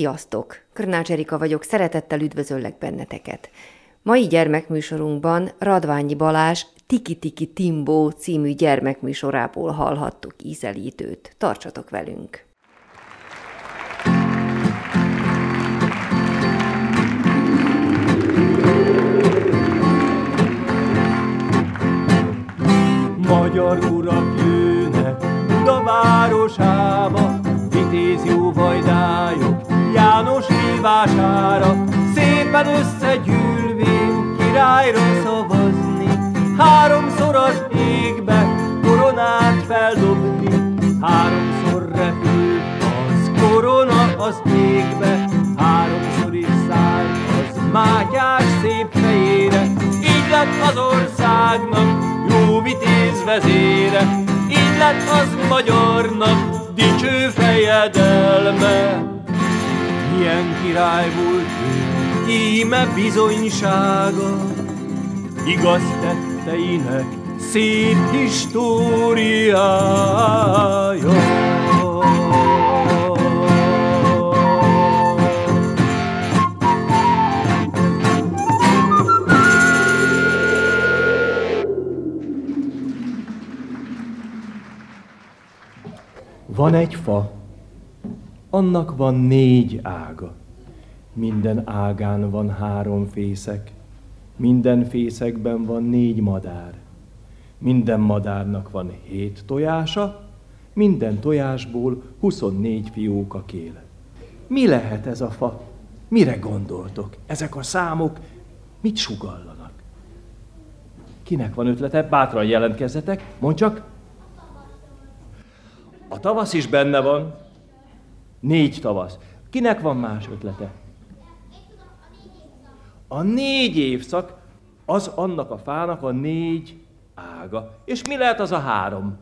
Sziasztok! Körnács Erika vagyok, szeretettel üdvözöllek benneteket. Mai gyermekműsorunkban Radványi Balázs Tiki-Tiki Timbó című gyermekműsorából hallhattuk ízelítőt. Tartsatok velünk! Magyar urak jönnek Buda városába, vitéz jó vajdályok János hívására, szépen összegyűlvén királyra szavazni, háromszor az égbe koronát feldobni, háromszor repül az korona az égbe, háromszor is száll az mátyás szép fejére, így lett az országnak jó vitéz vezére, így lett az magyarnak dicső fejedelme. Milyen király volt ő, íme bizonysága, igaz tetteinek szép históriája. Van egy fa, annak van négy ága. Minden ágán van három fészek, minden fészekben van négy madár. Minden madárnak van hét tojása, minden tojásból 24 fióka kél. Mi lehet ez a fa? Mire gondoltok? Ezek a számok mit sugallanak? Kinek van ötlete? Bátran jelentkezzetek, mondd csak. A tavasz is benne van. Négy tavasz. Kinek van más ötlete? A négy évszak az annak a fának a négy ága. És mi lehet az a három?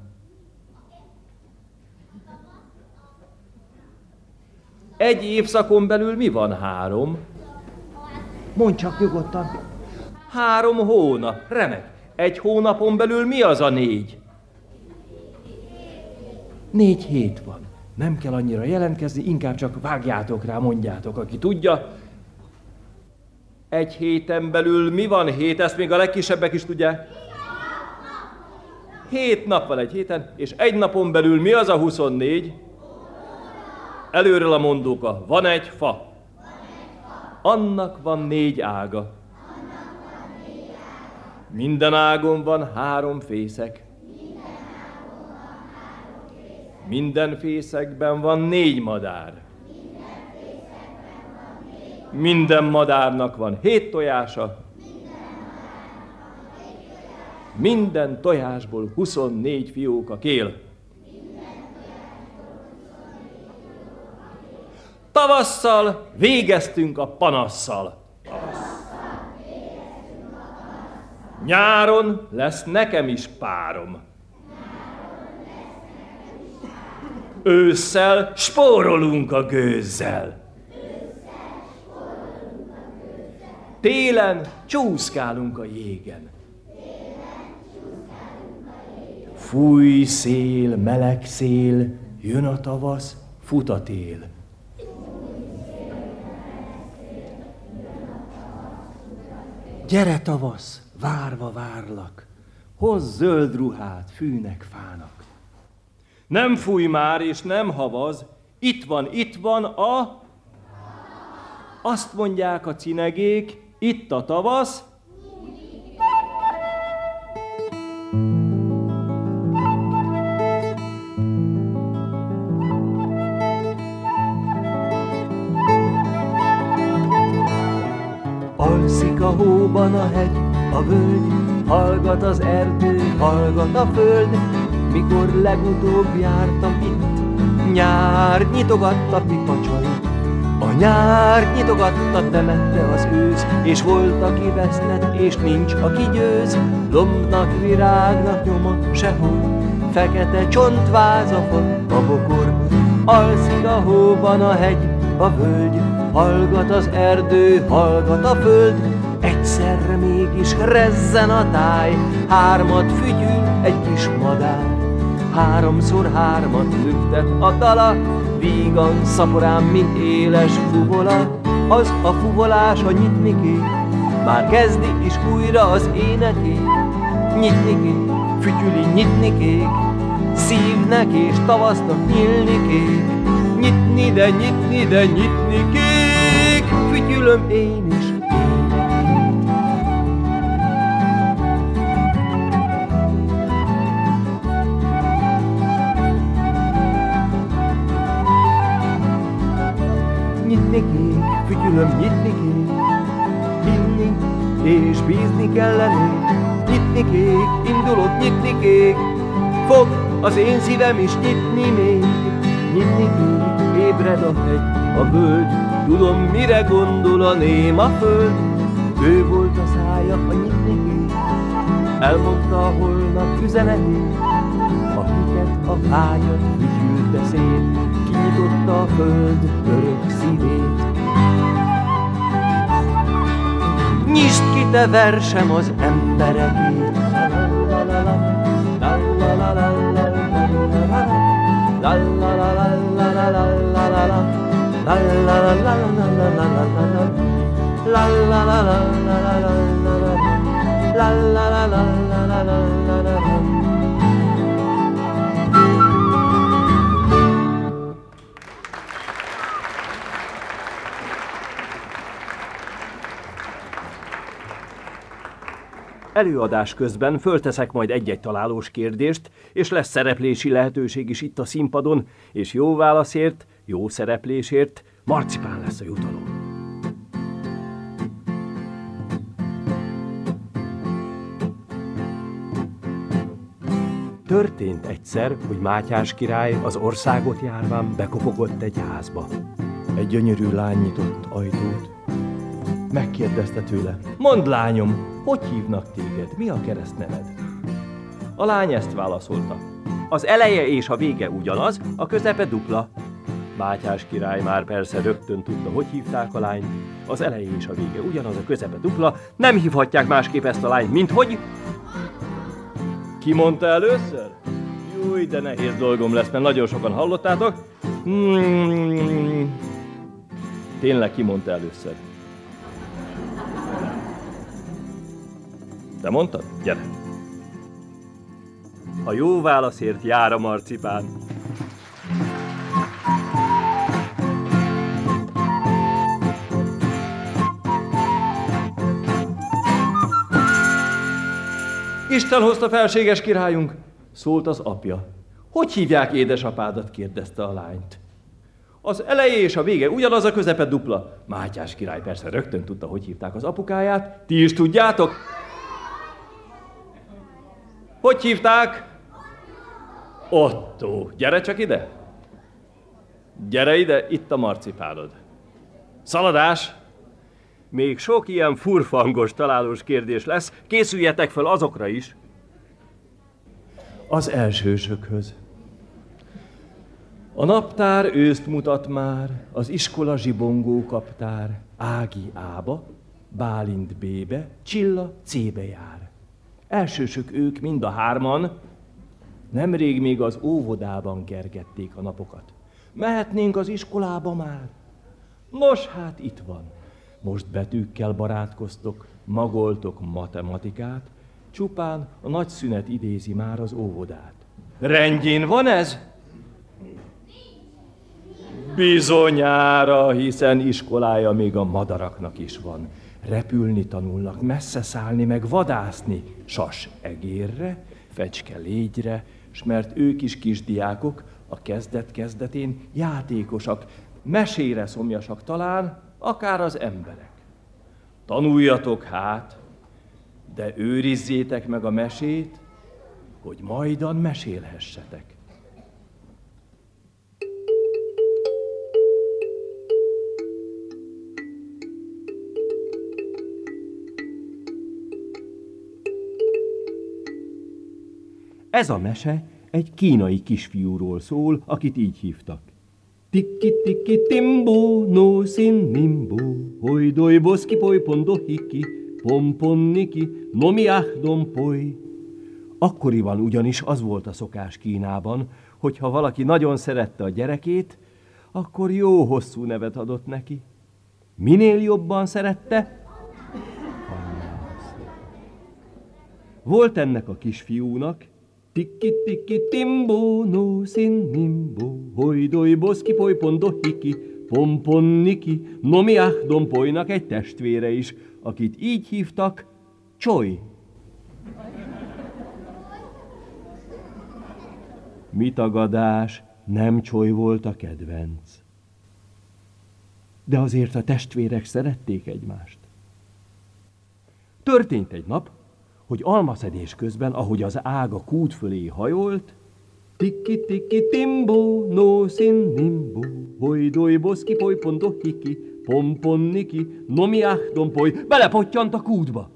Egy évszakon belül mi van három? Mondd csak nyugodtan. Három hónap. Remek. Egy hónapon belül mi az a négy? Négy hét van. Nem kell annyira jelentkezni, inkább csak vágjátok rá, mondjátok, aki tudja. Egy héten belül mi van hét, ezt még a legkisebbek is tudják. Hét nap van egy héten, és egy napon belül mi az a 24? Előről a mondóka, van egy fa. Annak van négy ága. Minden ágon van három fészek. Minden fészekben van négy madár. Minden madárnak van hét tojása. Minden tojásból 24 fióka kél. Tavasszal végeztünk a panasszal. Nyáron lesz nekem is párom. Ősszel spórolunk a gőzzel. Télen csúszkálunk a jégen. Fúj szél, meleg szél, jön a tavasz, fut a tél. Gyere tavasz, várva várlak, hozz zöld ruhát fűnek, fának. Nem fúj már és nem havaz, itt van, itt van a... Azt mondják a cinegék, itt a tavasz, Alszik a hóban a hegy, a völgy, hallgat az erdő, hallgat a föld, mikor legutóbb jártam itt, nyár nyitogatta pipacsait, a nyár nyitogatta, temette az ősz, és volt, aki vesztett, és nincs, aki győz. Lombnak, virágnak nyoma sehol, fekete csontváz a bokor. Alszik a hóban a hegy, a völgy, hallgat az erdő, hallgat a föld, egyszerre mégis rezzen a táj, hármat fügyül egy kis madár. Háromszor hármat lüktet a dala, vígan szaporám, mint éles fuvola, az a fuvolás a nyitniké, már kezdi is újra az éneké. Nyitniké, fütyüli nyitnikék, szívnek és tavasznak nyílnikék, nyitni de nyitni de nyitnikék, fütyülöm én is. Fütyülöm nyitni kék, hinni és bízni kellene, nyitni kék, indulok nyitni kék, fog az én szívem is nyitni még, nyitni kék, ébred a hegy, a völgy, tudom mire gondol a néma föld, ő volt a szája a nyitni kék, elmondta a holnap üzenetét, a hitet, a vágyat fütyülte szét, kinyitotta a föld örök szívét. Nyisd ki te versem az emberekét. Előadás közben fölteszek majd egy-egy találós kérdést, és lesz szereplési lehetőség is itt a színpadon, és jó válaszért, jó szereplésért marcipán lesz a jutalom. Történt egyszer, hogy Mátyás király az országot járván bekopogott egy házba. Egy gyönyörű lány nyitott ajtót, Megkérdezte tőle. Mondd lányom, hogy hívnak téged? Mi a keresztneved? A lány ezt válaszolta. Az eleje és a vége ugyanaz, a közepe dupla. Mátyás király már persze rögtön tudta, hogy hívták a lányt. Az eleje és a vége ugyanaz, a közepe dupla. Nem hívhatják másképp ezt a lányt, mint hogy... Ki mondta először? Júj, de nehéz dolgom lesz, mert nagyon sokan hallottátok. Hmm. Tényleg ki mondta először? Te mondtad? Gyere! A jó válaszért jár a marcipán. Isten hozta felséges királyunk, szólt az apja. Hogy hívják édesapádat? kérdezte a lányt. Az eleje és a vége ugyanaz a közepe dupla. Mátyás király persze rögtön tudta, hogy hívták az apukáját. Ti is tudjátok? Hogy hívták? Otto. Gyere csak ide. Gyere ide, itt a marcipánod. Szaladás! Még sok ilyen furfangos találós kérdés lesz, készüljetek fel azokra is. Az elsősökhöz. A naptár őszt mutat már, az iskola zsibongó kaptár, Ági Ába, Bálint B-be, Csilla C-be jár. Elsősök ők mind a hárman, nemrég még az óvodában kergették a napokat. Mehetnénk az iskolába már. Nos, hát itt van. Most betűkkel barátkoztok, magoltok matematikát, csupán a nagy szünet idézi már az óvodát. Rendjén van ez? Bizonyára, hiszen iskolája még a madaraknak is van repülni tanulnak, messze szállni, meg vadászni, sas egérre, fecske légyre, s mert ők is kisdiákok, a kezdet-kezdetén játékosak, mesére szomjasak talán, akár az emberek. Tanuljatok hát, de őrizzétek meg a mesét, hogy majdan mesélhessetek. Ez a mese egy kínai kisfiúról szól, akit így hívtak. Tiki tiki timbo, no sin nimbo, hoi doi boski poi pondo hiki, pompon niki, no mi ahdon poi. Akkoriban ugyanis az volt a szokás Kínában, hogy ha valaki nagyon szerette a gyerekét, akkor jó hosszú nevet adott neki. Minél jobban szerette, Volt ennek a kisfiúnak, Tiki tiki timbo no sin nimbo, hojdoi boszki poly pondo hiki, pompon niki, nomi ahdon polynak egy testvére is, akit így hívtak, Csoly. Mi tagadás, nem Csoly volt a kedvenc. De azért a testvérek szerették egymást. Történt egy nap, hogy almaszedés közben, ahogy az ág a kút fölé hajolt, Tiki tiki timbo, no sin nimbo, hoi doi boszki poly pondo hiki, pompon niki, nomi ahdon poly, belepottyant a kútba.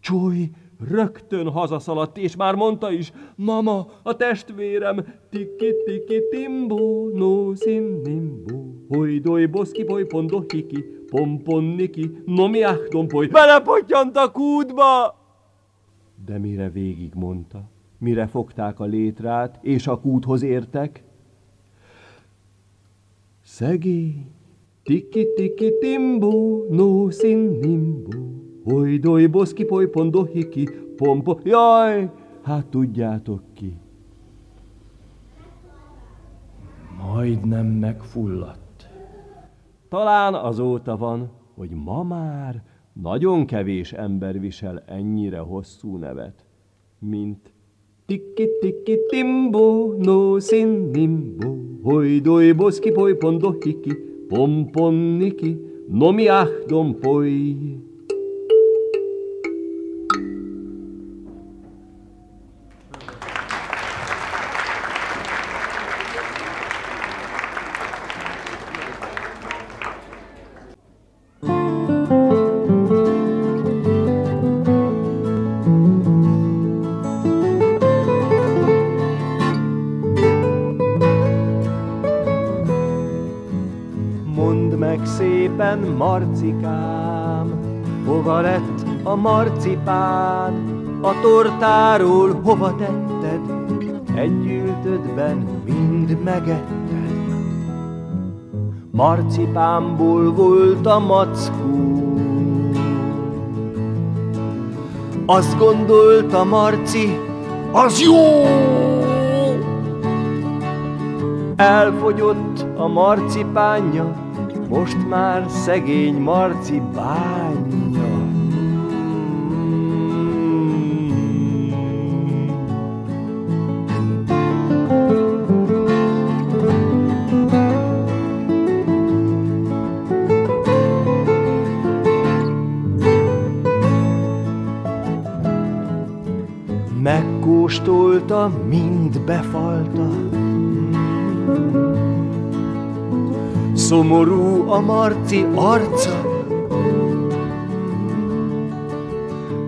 Csúj rögtön hazaszaladt, és már mondta is, mama, a testvérem, tiki tiki timbo, no sin nimbo, hoi doi boszki poly pondo hiki, pompon niki, nomi ahdon poly, belepottyant a kútba. De mire végig mondta, mire fogták a létrát, és a kúthoz értek, szegény, tiki-tiki timbo, no sin nimbo, hoj doj boszki poly pondo hiki, pompo, jaj, hát tudjátok ki. Majdnem megfulladt. Talán azóta van, hogy ma már nagyon kevés ember visel ennyire hosszú nevet, mint Tiki tiki timbo, no sin nimbo, hoi doi boski poi pondo hiki, pompon niki, no mi ahdon poi. marcikám, marcipán, a tortáról hova tetted, egy ültödben mind megetted. Marcipámból volt a mackó, azt gondolta Marci, az jó! Elfogyott a marcipánja, most már szegény Marci Megkóstolta, mind befalta, Szomorú a Marci arca,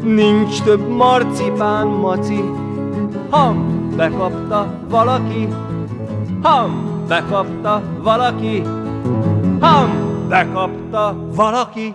Nincs több marcipán maci, ham, bekapta valaki, ham, bekapta valaki, ham, bekapta valaki.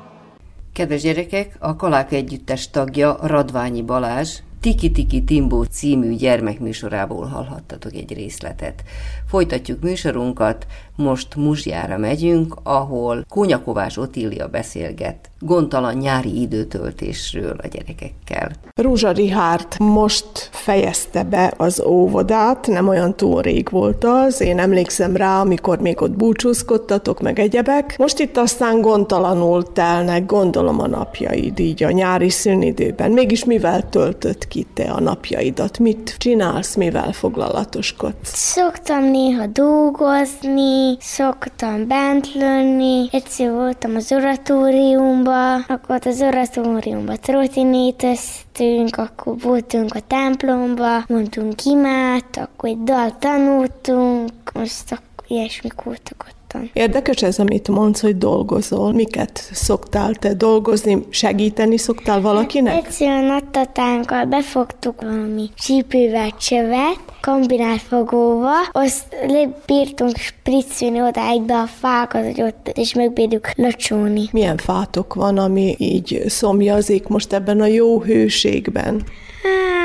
Kedves gyerekek, a Kalák Együttes tagja Radványi Balázs Tiki Tiki Timbó című gyermekműsorából hallhattatok egy részletet. Folytatjuk műsorunkat, most Muzsjára megyünk, ahol Kónyakovás Otília beszélget gondtalan nyári időtöltésről a gyerekekkel. Rúzsa Rihárd most fejezte be az óvodát, nem olyan túl rég volt az, én emlékszem rá, amikor még ott búcsúzkodtatok, meg egyebek. Most itt aztán gondtalanul telnek, gondolom a napjaid így a nyári szünidőben. Mégis mivel töltött ki te a napjaidat? Mit csinálsz, mivel foglalatoskodsz? Szoktam néha dolgozni, szoktam bent lenni, egyszer voltam az oratóriumban, templomba, akkor az oratóriumba trotinéteztünk, akkor voltunk a templomba, mondtunk imát, akkor egy dal tanultunk, most akkor ilyesmik voltak ott. Nyugodtan. Érdekes ez, amit mondsz, hogy dolgozol. Miket szoktál te dolgozni? Segíteni szoktál valakinek? Egyszerűen nattatánkkal befogtuk valami csípővel csövet, kombinált fogóval, azt bírtunk spriccülni odáig be a fákat, hogy ott és megbírjuk locsolni. Milyen fátok van, ami így szomjazik most ebben a jó hőségben? Hát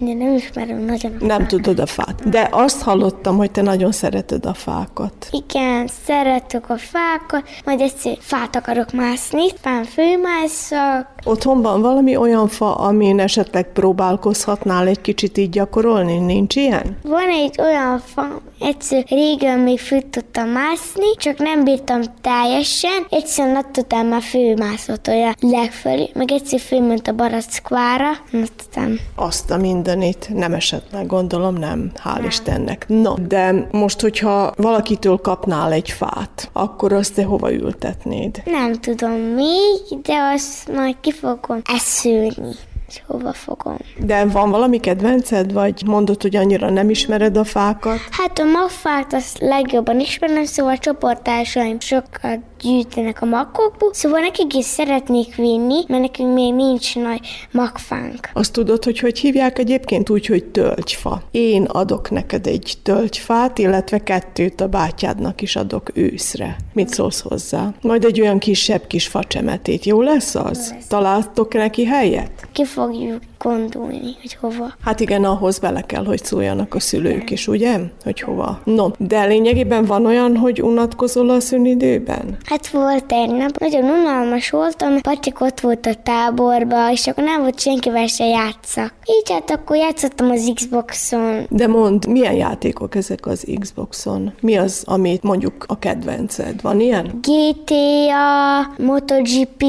én nem ismerem nagyon a Nem tudod a fát. De azt hallottam, hogy te nagyon szereted a fákat. Igen, szeretek a fákat, majd egyszer fát akarok mászni, fán főmászok. Otthon van valami olyan fa, amin esetleg próbálkozhatnál egy kicsit így gyakorolni? Nincs ilyen? Van egy olyan fa, egyszer régen még föl tudtam mászni, csak nem bírtam teljesen, egyszer nap után már főmászott olyan legfelé, meg egyszer fölment a barackvára, nap után. Azt a mindenit nem esett meg, gondolom nem, hál' Istennek. No, de most, hogyha valakitől kapnál egy fát, akkor azt te hova ültetnéd? Nem tudom még, de azt majd ki fogom eszülni. És hova fogom? De van valami kedvenced, vagy mondod, hogy annyira nem ismered a fákat? Hát a magfát azt legjobban ismerem, szóval a csoporttársaim sokat gyűjtenek a makkokból, szóval nekik is szeretnék vinni, mert nekünk még nincs nagy magfánk. Azt tudod, hogy hogy hívják egyébként úgy, hogy tölgyfa. Én adok neked egy tölgyfát, illetve kettőt a bátyádnak is adok őszre. Mit szólsz hozzá? Majd egy olyan kisebb kis facsemetét. Jó lesz az? Találtok neki helyet? Ki fogjuk gondolni, hogy hova. Hát igen, ahhoz bele kell, hogy szóljanak a szülők is, ugye? Hogy hova. No, de lényegében van olyan, hogy unatkozol a szünidőben? Hát volt egy nap, nagyon unalmas voltam, Patik ott volt a táborba, és akkor nem volt senkivel se játszak. Így hát akkor játszottam az Xboxon. De mond, milyen játékok ezek az Xboxon? Mi az, amit mondjuk a kedvenced? Van ilyen? GTA, MotoGP,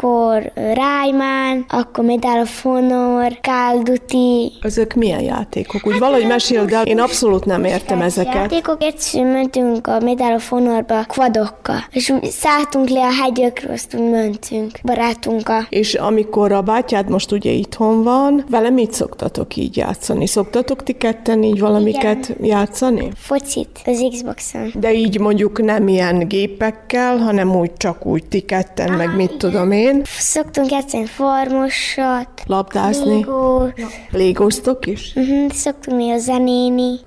akkor Rayman, akkor Medal of Honor, Duty. Ezek milyen játékok? Úgy valahogy meséld el, én abszolút nem értem ezeket. Játékok egyszer mentünk a Medal of Honorba kvadokkal, és úgy szálltunk le a hegyekről, azt úgy mentünk barátunkkal. És amikor a bátyád most ugye itthon van, vele mit szoktatok így játszani? Szoktatok ti ketten így valamiket Igen. játszani? Focit az Xboxon. De így mondjuk nem ilyen gépekkel, hanem úgy csak úgy ti ketten, meg mit tudom én. Szoktunk játszani farmosat, Labdázni. Lego, Légoztok is? uh-huh, szoktunk néha zenéni.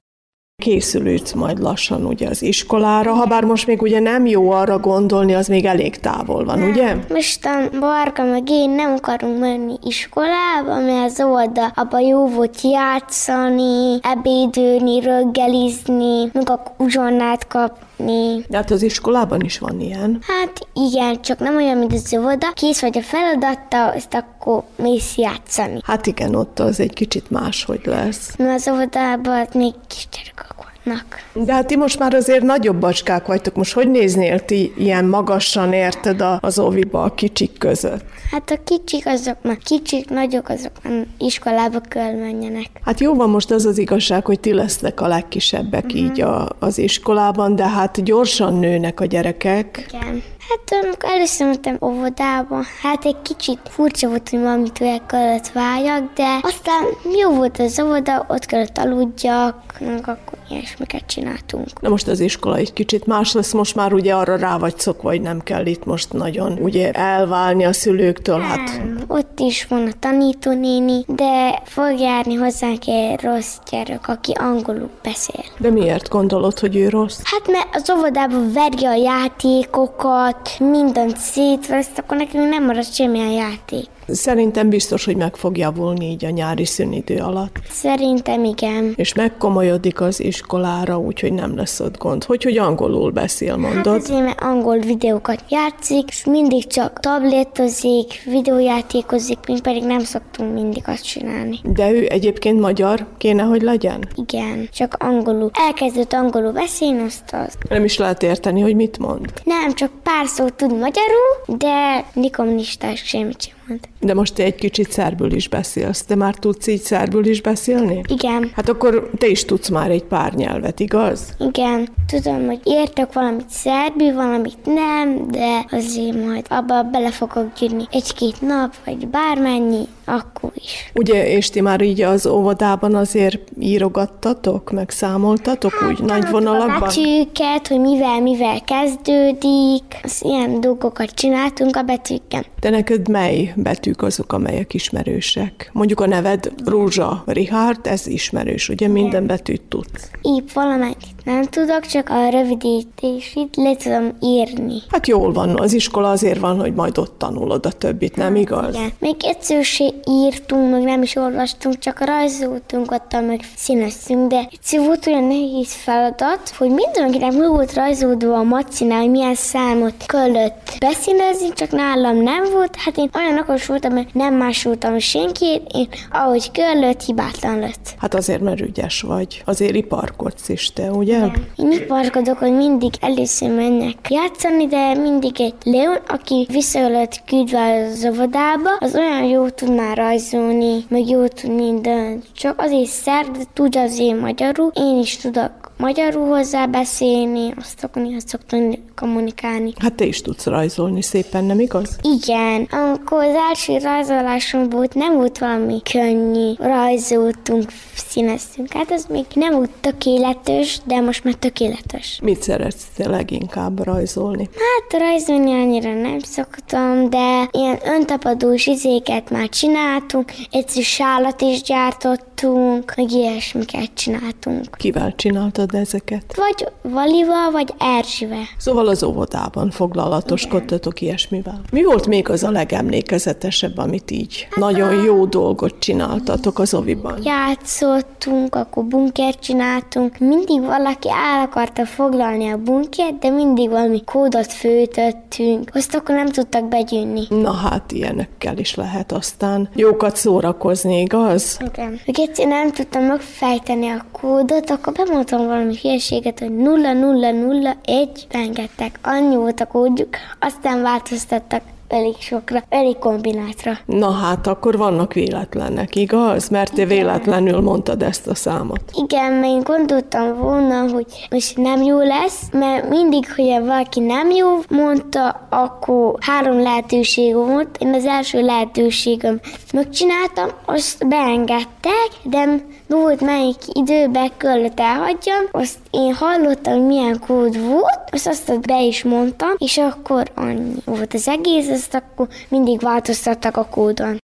Készülődsz majd lassan ugye az iskolára, ha bár most még ugye nem jó arra gondolni, az még elég távol van, ugye? Mostan Barka meg én nem akarunk menni iskolába, mert az oldal abban jó volt játszani, ebédülni, reggelizni, meg a uzsonnát kapni. De hát az iskolában is van ilyen. Hát igen, csak nem olyan, mint az óvoda. Kész vagy a feladatta, azt akkor mész játszani. Hát igen, ott az egy kicsit máshogy lesz. Mert az óvodában még kisgyerekek vannak. De hát ti most már azért nagyobb bacskák vagytok. Most hogy néznél ti ilyen magasan, érted, az óviba a kicsik között? Hát a kicsik azok már kicsik, nagyok azok már iskolába kell menjenek. Hát jó van most az az igazság, hogy ti lesznek a legkisebbek uh-huh. így a, az iskolában, de hát gyorsan nőnek a gyerekek. Igen. Hát amikor először mentem óvodába, hát egy kicsit furcsa volt, hogy valamit kellett váljak, de aztán jó volt az óvoda, ott kellett aludjak, meg akkor ilyesmiket csináltunk. Na most az iskola egy kicsit más lesz, most már ugye arra rá vagy szokva, hogy nem kell itt most nagyon ugye elválni a szülőktől, hát Ott is van a tanítónéni, de fog járni hozzánk egy rossz gyerek, aki angolul beszél. de miért gondolod, hogy ő rossz? Hát mert az óvodában verje a játékokat, mindent szétvesz, akkor nekünk nem marad semmilyen játék. Szerintem biztos, hogy meg fog javulni így a nyári szünidő alatt. Szerintem igen. És megkomolyodik az iskolára, úgyhogy nem lesz ott gond. Hogy, hogy angolul beszél, Hát mondod? azért, mert angol videókat játszik, és mindig csak tabletozik, videójátékozik, mi pedig nem szoktunk mindig azt csinálni. De ő egyébként magyar kéne, hogy legyen? Igen, csak angolul. Elkezdett angolul beszélni, azt az. Nem is lehet érteni, hogy mit mond. Nem, csak pár szót tud magyarul, de nikomnistás semmit sem mond. De most te egy kicsit szerbül is beszélsz. Te már tudsz így szerbül is beszélni? Igen, Hát akkor te is tudsz már egy pár nyelvet, igaz? igen, tudom, hogy értek valamit szerbű, valamit nem, de azért majd abba bele fogok gyűrni egy-két nap, vagy bármennyi, akkor is. Ugye, és ti már így az óvodában azért írogattatok, meg számoltatok úgy nagy vonalakban? A betűket, hogy mivel, mivel kezdődik, az ilyen dolgokat csináltunk a betűkkel. De neked mely betűk azok, amelyek ismerősek? Mondjuk a neved Rózsa Richard, ez ismerős, ugye minden betűt tudsz. Így valamelyik nem tudok, csak a rövidítését le tudom írni. Hát jól van, az iskola azért van, hogy majd ott tanulod a többit, nem igaz? Igen. Még egyszer se írtunk, meg nem is olvastunk, csak rajzoltunk, ott meg színeztünk, de egyszer volt olyan nehéz feladat, hogy mindenkinek mi volt rajzolva a macinál, hogy milyen számot kellett beszínezni, csak nálam nem volt. Hát én olyan okos voltam, hogy nem másoltam senkit, én ahogy kellett, hibátlan lett. Hát azért, mert ügyes vagy. Azért iparkodsz is te, ugye? Igen. Én iparkodok, hogy mindig először mennek játszani, de mindig egy Leon, aki vissza lett küldve az óvodába, az olyan jó tud már rajzolni, meg jó tud mindent. Csak azért szer, de tudja azért magyarul. Én is tudok magyarul hozzá beszélni, azt szokni, szoktam kommunikálni. Hát te is tudsz rajzolni szépen, nem igaz? Igen. Amikor az első rajzolásom volt, nem volt valami könnyű. Rajzoltunk, színeztünk. Hát ez még nem volt tökéletes, de most már tökéletes. Mit szeretsz te leginkább rajzolni? Hát rajzolni annyira nem szoktam, de ilyen öntapadós izéket már csináltunk, egyszer sálat is gyártottunk, meg ilyesmiket csináltunk. Kivel csináltad ezeket? Vagy Valival, vagy Erzsivel. Szóval az óvodában foglalatoskodtatok ilyesmivel. Mi volt még az a legemlékezetesebb, amit így nagyon jó dolgot csináltatok az oviban? Játszottunk, akkor bunkert csináltunk. Mindig valaki el akarta foglalni a bunkert, de mindig valami kódot főtöttünk. Azt akkor nem tudtak begyűnni. Na hát, ilyenekkel is lehet aztán jókat szórakozni, igaz? Igen. Még egyszer nem tudtam megfejteni a kódot, akkor bemondtam valami hülyeséget, hogy 0001 rengeteg. Annyi volt a kódjuk, aztán változtattak elég sokra, elég kombinátra. Na hát, akkor vannak véletlenek, igaz? Mert te véletlenül mondtad ezt a számot. Igen, mert én gondoltam volna, hogy most nem jó lesz, mert mindig, hogy valaki nem jó mondta, akkor három lehetőség volt. Én az első lehetőségem megcsináltam, azt beengedtek, de volt melyik időbe kellett elhagyjam, azt én hallottam, hogy milyen kód volt, azt azt be is mondtam, és akkor annyi volt az egész, azt akkor mindig változtattak a kódon.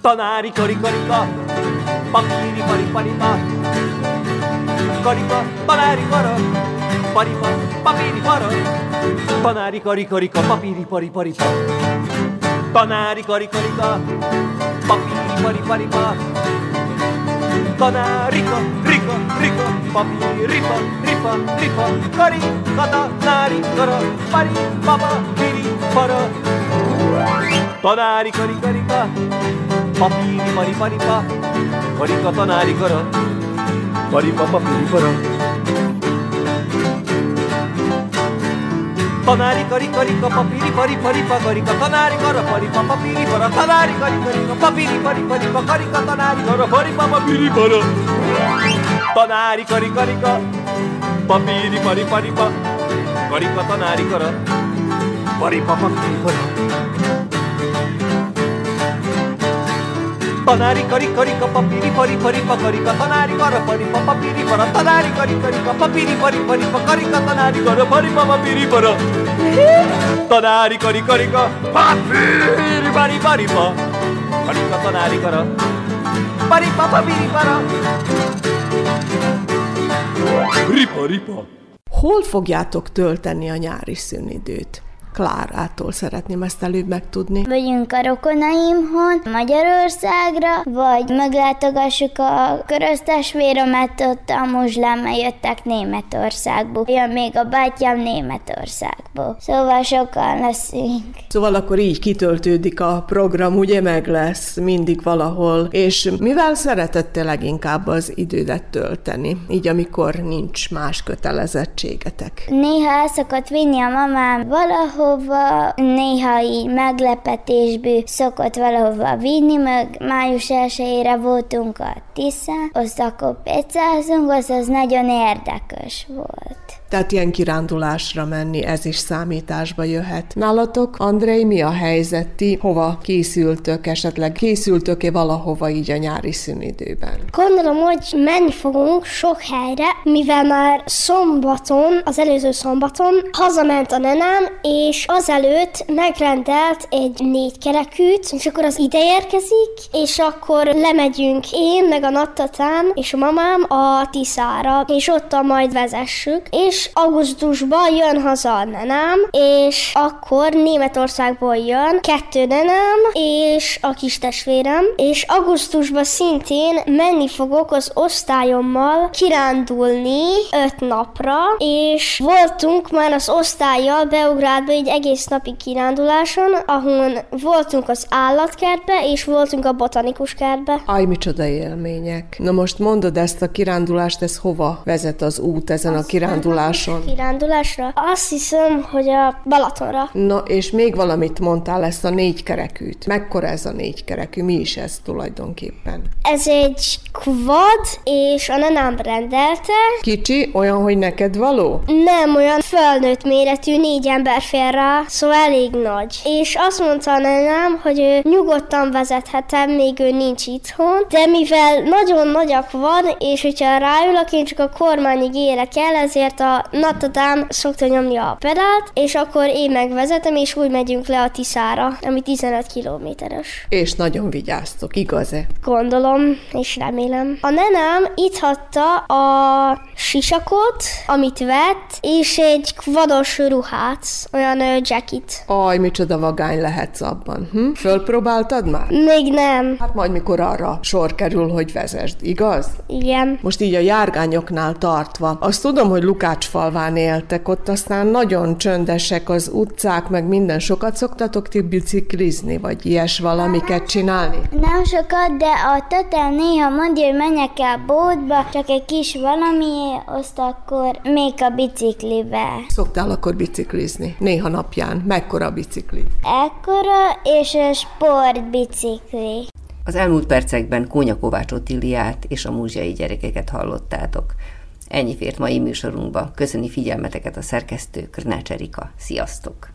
Tanári kari karika, papíri pari paripa, karika, tanári kara, paripa, papíri para, tanári तनारी गरी गरी त पपी परी परी पा तनारी क रिक रिक पपी रिप रिप रिप गरी गदा नारी गर परी बाबा फेरी पर तनारी गरी गरी पा पपी परी परी पा गरी क तनारी गर परी बाबा फेरी पर तनारी गरी गरी कपिरी परी परी प गरी क तनारी गर परि प पपिरी पर तनारी गरी गरी कपिरी परि परि प गरी क तनारी गर परि प पपिरी पर तनारी गरी गरी क परी परी परि प गरी क तनारी गर परि प प गरी क पपिरी पर Tanári, kari, karika, papiri, pari, pari, pa, karika, tanári, kara, pari, pa, papiri, para, tanári, kari, karika, papiri, pari, pari, pa, karika, tanári, kara, pari, pa, papiri, para. Tanári, kari, karika, papiri, pari, pari, pa, karika, tanári, kara, pari, pa, papiri, para. Ripa, ripa. Hol fogjátok tölteni a nyári szünidőt? Klárától szeretném ezt előbb megtudni. Megyünk a rokonaimhoz Magyarországra, vagy meglátogassuk a köröztestvéremet, ott a muzslámmal jöttek Németországból. Jön még a bátyám Németországból. Szóval sokan leszünk. Szóval akkor így kitöltődik a program, ugye meg lesz mindig valahol. És mivel szeretette leginkább az idődet tölteni? Így amikor nincs más kötelezettségetek. Néha el szokott vinni a mamám valahol, valahova, néha így meglepetésből szokott valahova vinni, meg május 1 voltunk a Tiszán, azt akkor pecázunk, az az nagyon érdekes volt. Tehát ilyen kirándulásra menni, ez is számításba jöhet. Nálatok, Andrei, mi a helyzet? Ti hova készültök, esetleg készültök-e valahova így a nyári szünidőben? Gondolom, hogy menni fogunk sok helyre, mivel már szombaton, az előző szombaton hazament a nenem, és azelőtt megrendelt egy négy kerekűt, és akkor az ide érkezik, és akkor lemegyünk én, meg a nattatám és a mamám a Tiszára, és ott majd vezessük, és augusztusban jön haza a nenem, és akkor Németországból jön kettő nenem, és a kis testvérem, és augusztusban szintén menni fogok az osztályommal kirándulni öt napra, és voltunk már az osztályjal Beugrádba egy egész napi kiránduláson, ahol voltunk az állatkertbe, és voltunk a botanikus kertbe. Aj, micsoda élmények. Na most mondod ezt a kirándulást, ez hova vezet az út ezen a kiránduláson? Kirándulásra? Azt hiszem, hogy a Balatonra. Na, és még valamit mondtál, ezt a négy kerekűt. Mekkora ez a négy kerekű? Mi is ez tulajdonképpen? Ez egy quad, és a nenám rendelte. Kicsi, olyan, hogy neked való? Nem olyan felnőtt méretű, négy ember fér rá, szóval elég nagy. És azt mondta a nenem, hogy ő nyugodtan vezethetem, még ő nincs itthon, de mivel nagyon nagyak van, és hogyha ráülök, én csak a kormányig érek el, ezért a natadám szokta nyomni a pedált, és akkor én megvezetem, és úgy megyünk le a Tiszára, ami 15 kilométeres. És nagyon vigyáztok, igaz-e? Gondolom, és remélem. A nenem itt hatta a sisakot, amit vett, és egy kvados ruhát, olyan jacket. Aj, micsoda vagány lehetsz abban. Hm? Fölpróbáltad már? Még nem. Hát majd mikor arra sor kerül, hogy vezesd, igaz? Igen. Most így a járgányoknál tartva. Azt tudom, hogy Lukácsfalván éltek, ott aztán nagyon csöndesek az utcák, meg minden. Sokat szoktatok ti biciklizni, vagy ilyes valamiket csinálni? Nem sokat, de a tatám néha mondja, hogy menjek el bótba, csak egy kis valami, azt akkor még a biciklivel. Szoktál akkor biciklizni? Néha napján. Mekkora bicikli? Ekkora és a sportbicikli. Az elmúlt percekben Kónya Kovács Otiliát és a múzsiai gyerekeket hallottátok. Ennyi fért mai műsorunkba. Köszöni figyelmeteket a szerkesztő Krnács Erika. Sziasztok!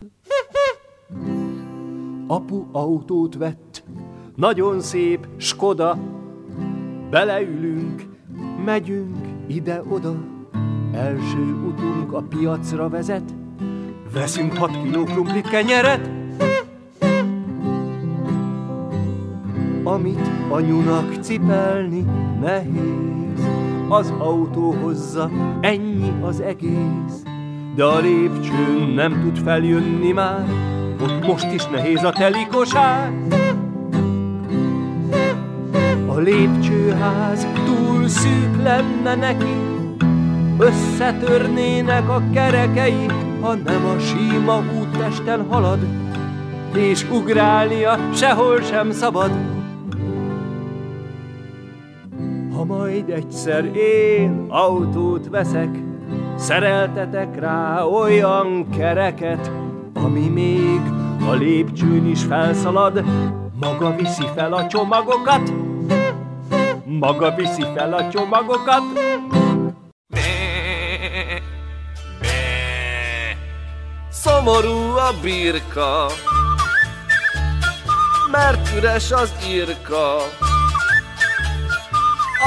Apu autót vett, nagyon szép Skoda. Beleülünk, megyünk ide-oda. Első utunk a piacra vezet, veszünk hat kiló krumplit kenyeret. Amit anyunak cipelni nehéz, az autó hozza, ennyi az egész. De a lépcsőn nem tud feljönni már, ott most is nehéz a teli kosár. A lépcsőház túl szűk lenne neki, összetörnének a kerekei, ha nem a síma úttesten halad, és ugrálnia sehol sem szabad. Ha majd egyszer én autót veszek, szereltetek rá olyan kereket, ami még a lépcsőn is felszalad, maga viszi fel a csomagokat, maga viszi fel a csomagokat. Szomorú a birka, mert üres az irka.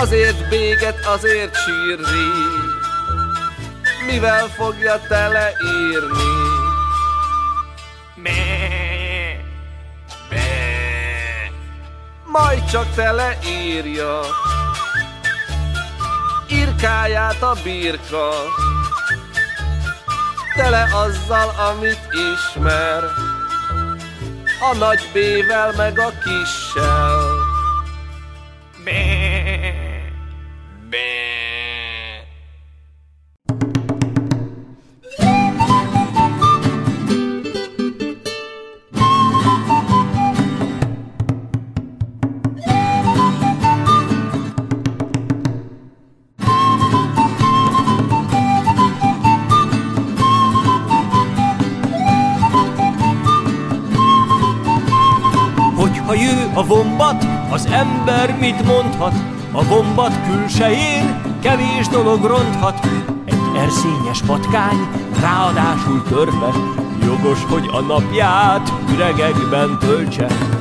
Azért béget, azért sírni, mivel fogja teleírni. Be, be. Majd csak teleírja, irkáját a birka, tele azzal, amit ismer, a nagy B-vel meg a kissel. Be, A vombat, az ember mit mondhat? A vombat külsején kevés dolog ronthat. Egy erszényes patkány, ráadásul törve jogos, hogy a napját üregekben töltse.